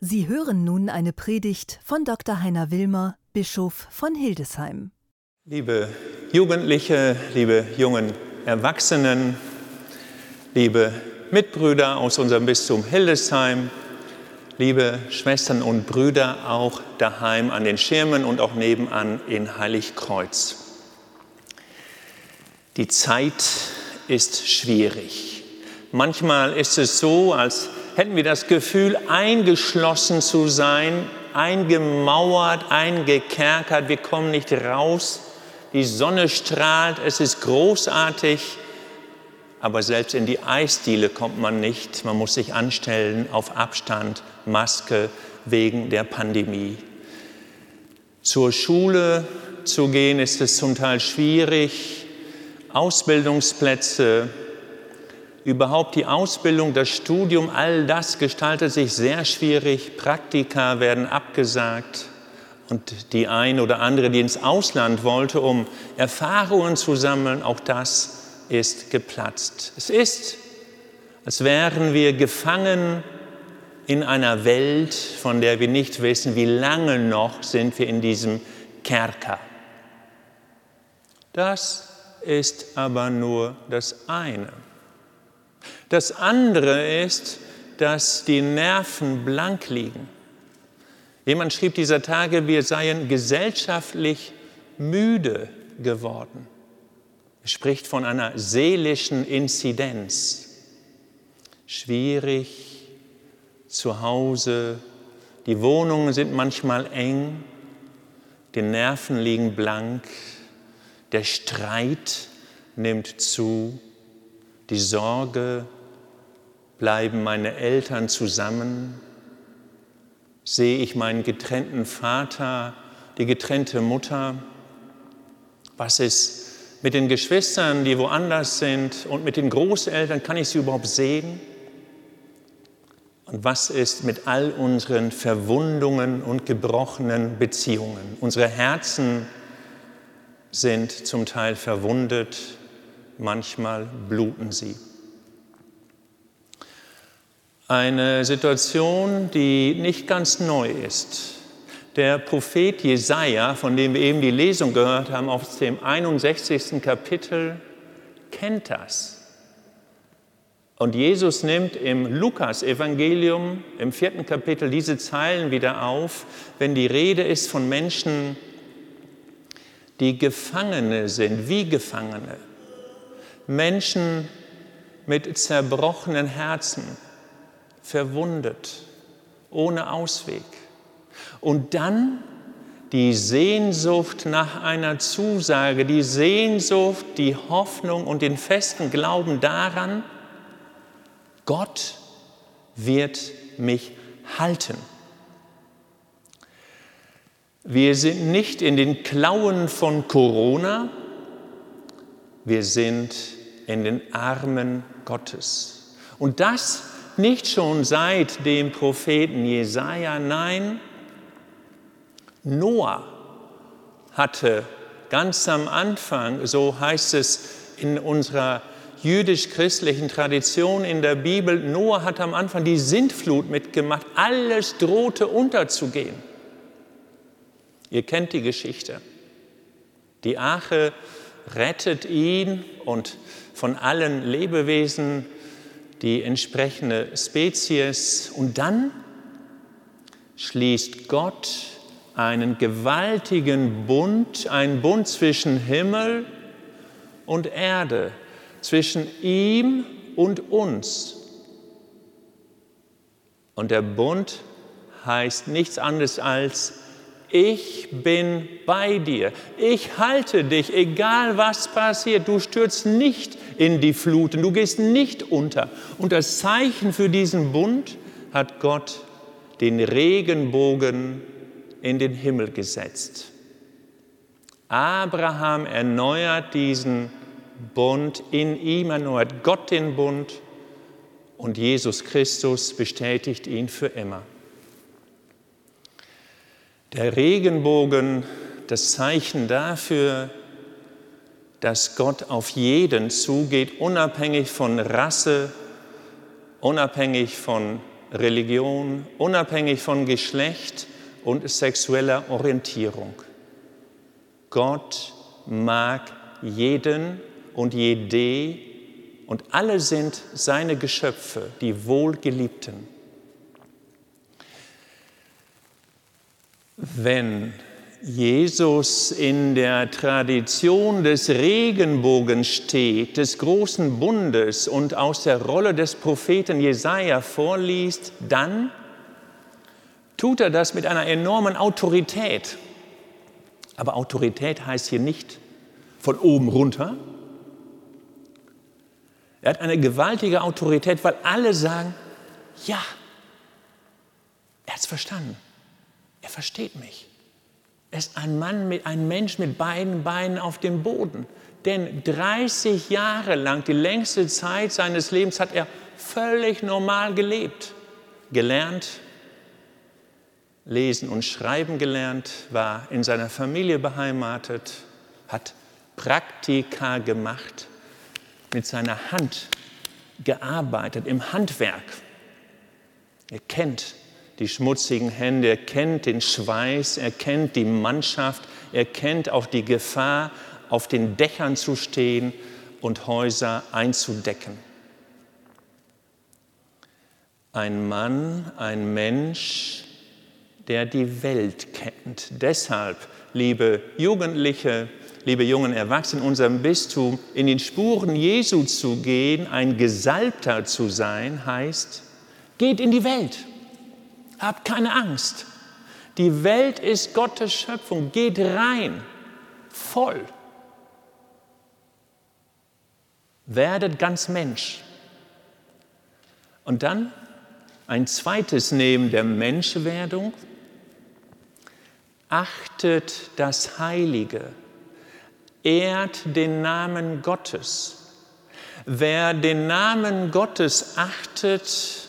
Sie hören nun eine Predigt von Dr. Heiner Wilmer, Bischof von Hildesheim. Liebe Jugendliche, liebe jungen Erwachsenen, liebe Mitbrüder aus unserem Bistum Hildesheim, liebe Schwestern und Brüder auch daheim an den Schirmen und auch nebenan in Heiligkreuz. Die Zeit ist schwierig. Manchmal ist es so, als hätten wir das Gefühl, eingeschlossen zu sein, eingemauert, eingekerkert, wir kommen nicht raus, die Sonne strahlt, es ist großartig, aber selbst in die Eisdiele kommt man nicht, man muss sich anstellen auf Abstand, Maske wegen der Pandemie. Zur Schule zu gehen ist es zum Teil schwierig, Ausbildungsplätze Überhaupt die Ausbildung, das Studium, all das gestaltet sich sehr schwierig. Praktika werden abgesagt. Und die eine oder andere, die ins Ausland wollte, um Erfahrungen zu sammeln, auch das ist geplatzt. Es ist, als wären wir gefangen in einer Welt, von der wir nicht wissen, wie lange noch sind wir in diesem Kerker. Das ist aber nur das eine. Das andere ist, dass die Nerven blank liegen. Jemand schrieb dieser Tage, wir seien gesellschaftlich müde geworden. Er spricht von einer seelischen Inzidenz. Schwierig, zu Hause, die Wohnungen sind manchmal eng, die Nerven liegen blank, der Streit nimmt zu, die Sorge, bleiben meine Eltern zusammen, sehe ich meinen getrennten Vater, die getrennte Mutter, was ist mit den Geschwistern, die woanders sind und mit den Großeltern, kann ich sie überhaupt sehen? Und was ist mit all unseren Verwundungen und gebrochenen Beziehungen? Unsere Herzen sind zum Teil verwundet, manchmal bluten sie. Eine Situation, die nicht ganz neu ist. Der Prophet Jesaja, von dem wir eben die Lesung gehört haben, aus dem 61. Kapitel, kennt das. Und Jesus nimmt im Lukas-Evangelium im vierten Kapitel diese Zeilen wieder auf, wenn die Rede ist von Menschen, die Gefangene sind, wie Gefangene. Menschen mit zerbrochenen Herzen, verwundet, ohne Ausweg. Und dann die Sehnsucht nach einer Zusage, die Sehnsucht, die Hoffnung und den festen Glauben daran, Gott wird mich halten. Wir sind nicht in den Klauen von Corona, wir sind in den Armen Gottes. Und das nicht schon seit dem Propheten Jesaja, nein, Noah hatte ganz am Anfang, so heißt es in unserer jüdisch-christlichen Tradition in der Bibel, Noah hat am Anfang die Sintflut mitgemacht, alles drohte unterzugehen. Ihr kennt die Geschichte. Die Arche rettet ihn und von allen Lebewesen die entsprechende Spezies. Und dann schließt Gott einen gewaltigen Bund, einen Bund zwischen Himmel und Erde, zwischen ihm und uns. Und der Bund heißt nichts anderes als ich bin bei dir. Ich halte dich, egal was passiert. Du stürzt nicht in die Fluten, du gehst nicht unter. Und das Zeichen für diesen Bund hat Gott den Regenbogen in den Himmel gesetzt. Abraham erneuert diesen Bund, in ihm erneuert Gott den Bund und Jesus Christus bestätigt ihn für immer. Der Regenbogen, das Zeichen dafür, dass Gott auf jeden zugeht, unabhängig von Rasse, unabhängig von Religion, unabhängig von Geschlecht und sexueller Orientierung. Gott mag jeden und jede und alle sind seine Geschöpfe, die Wohlgeliebten. Wenn Jesus in der Tradition des Regenbogens steht, des großen Bundes und aus der Rolle des Propheten Jesaja vorliest, dann tut er das mit einer enormen Autorität. Aber Autorität heißt hier nicht von oben runter. Er hat eine gewaltige Autorität, weil alle sagen, ja, er hat es verstanden. Er versteht mich. Er ist ein Mann, mit, ein Mensch mit beiden Beinen auf dem Boden. Denn 30 Jahre lang, die längste Zeit seines Lebens, hat er völlig normal gelebt. Gelernt, lesen und schreiben gelernt, war in seiner Familie beheimatet, hat Praktika gemacht, mit seiner Hand gearbeitet, im Handwerk. Er kennt die schmutzigen Hände, er kennt den Schweiß, er kennt die Mannschaft, er kennt auch die Gefahr, auf den Dächern zu stehen und Häuser einzudecken. Ein Mann, ein Mensch, der die Welt kennt. Deshalb, liebe Jugendliche, liebe jungen Erwachsenen in unserem Bistum, in den Spuren Jesu zu gehen, ein Gesalbter zu sein, heißt, geht in die Welt. Habt keine Angst. Die Welt ist Gottes Schöpfung. Geht rein, voll. Werdet ganz Mensch. Und dann ein zweites neben der Menschwerdung. Achtet das Heilige. Ehrt den Namen Gottes. Wer den Namen Gottes achtet,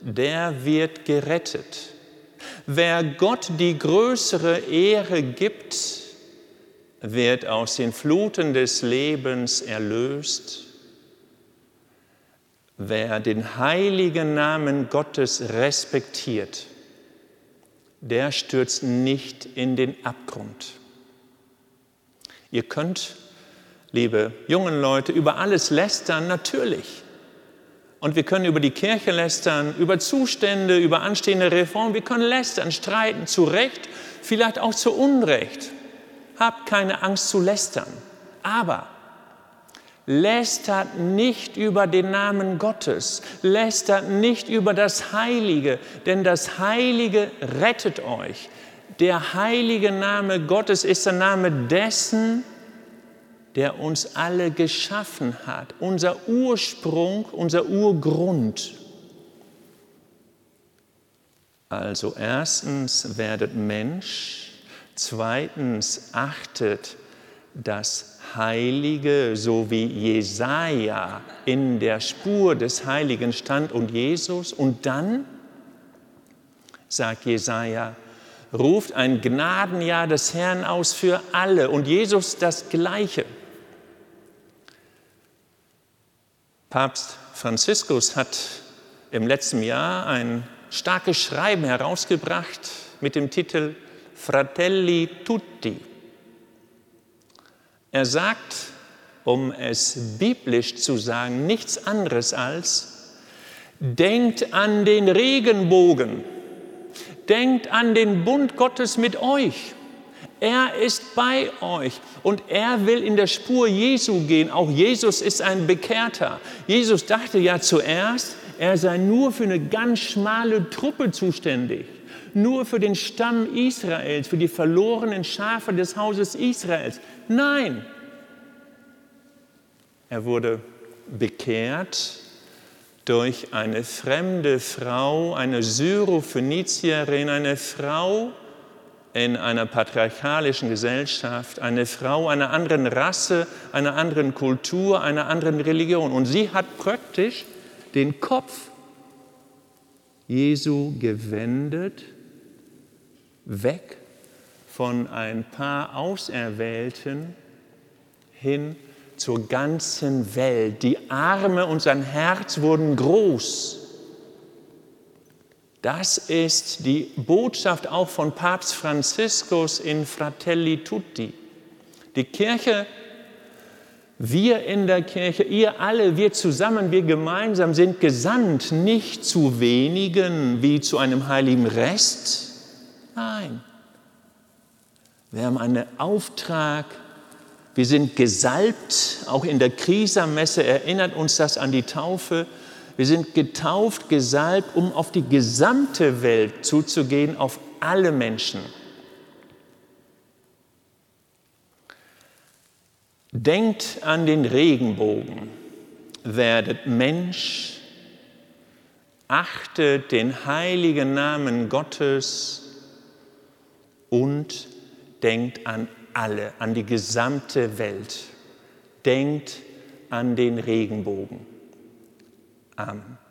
der wird gerettet. Wer Gott die größere Ehre gibt, wird aus den Fluten des Lebens erlöst. Wer den heiligen Namen Gottes respektiert, der stürzt nicht in den Abgrund. Ihr könnt, liebe jungen Leute, über alles lästern, natürlich. Und wir können über die Kirche lästern, über Zustände, über anstehende Reformen. Wir können lästern, streiten, zu Recht, vielleicht auch zu Unrecht. Habt keine Angst zu lästern. Aber lästert nicht über den Namen Gottes, lästert nicht über das Heilige, denn das Heilige rettet euch. Der heilige Name Gottes ist der Name dessen, der uns alle geschaffen hat, unser Ursprung, unser Urgrund. Also erstens werdet Mensch, zweitens achtet das Heilige, so wie Jesaja in der Spur des Heiligen stand und Jesus. Und dann, sagt Jesaja, ruft ein Gnadenjahr des Herrn aus für alle und Jesus das Gleiche. Papst Franziskus hat im letzten Jahr ein starkes Schreiben herausgebracht mit dem Titel Fratelli Tutti. Er sagt, um es biblisch zu sagen, nichts anderes als, denkt an den Regenbogen, denkt an den Bund Gottes mit euch. Er ist bei euch und er will in der Spur Jesu gehen. Auch Jesus ist ein Bekehrter. Jesus dachte ja zuerst, er sei nur für eine ganz schmale Truppe zuständig, nur für den Stamm Israels, für die verlorenen Schafe des Hauses Israels. Nein, er wurde bekehrt durch eine fremde Frau, eine Syrophönizierin, eine Frau, in einer patriarchalischen Gesellschaft, eine Frau einer anderen Rasse, einer anderen Kultur, einer anderen Religion. Und sie hat praktisch den Kopf Jesu gewendet, weg von ein paar Auserwählten hin zur ganzen Welt. Die Arme und sein Herz wurden groß. Das ist die Botschaft auch von Papst Franziskus in Fratelli Tutti. Die Kirche, wir in der Kirche, ihr alle, wir zusammen, wir gemeinsam sind gesandt, nicht zu wenigen wie zu einem heiligen Rest. Nein, wir haben einen Auftrag, wir sind gesalbt, auch in der Krisermesse erinnert uns das an die Taufe. Wir sind getauft, gesalbt, um auf die gesamte Welt zuzugehen, auf alle Menschen. Denkt an den Regenbogen, werdet Mensch, achtet den heiligen Namen Gottes und denkt an alle, an die gesamte Welt. Denkt an den Regenbogen. Amen.